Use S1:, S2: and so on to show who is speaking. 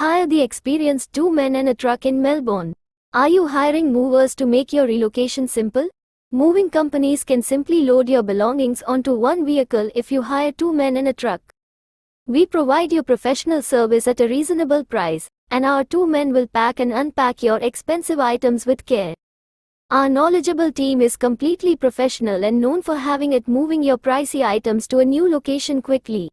S1: Hire the experienced two men and a truck in Melbourne. Are you hiring movers to make your relocation simple? Moving companies can simply load your belongings onto one vehicle if you hire two men and a truck. We provide your professional service at a reasonable price, and our two men will pack and unpack your expensive items with care. Our knowledgeable team is completely professional and known for having it moving your pricey items to a new location quickly.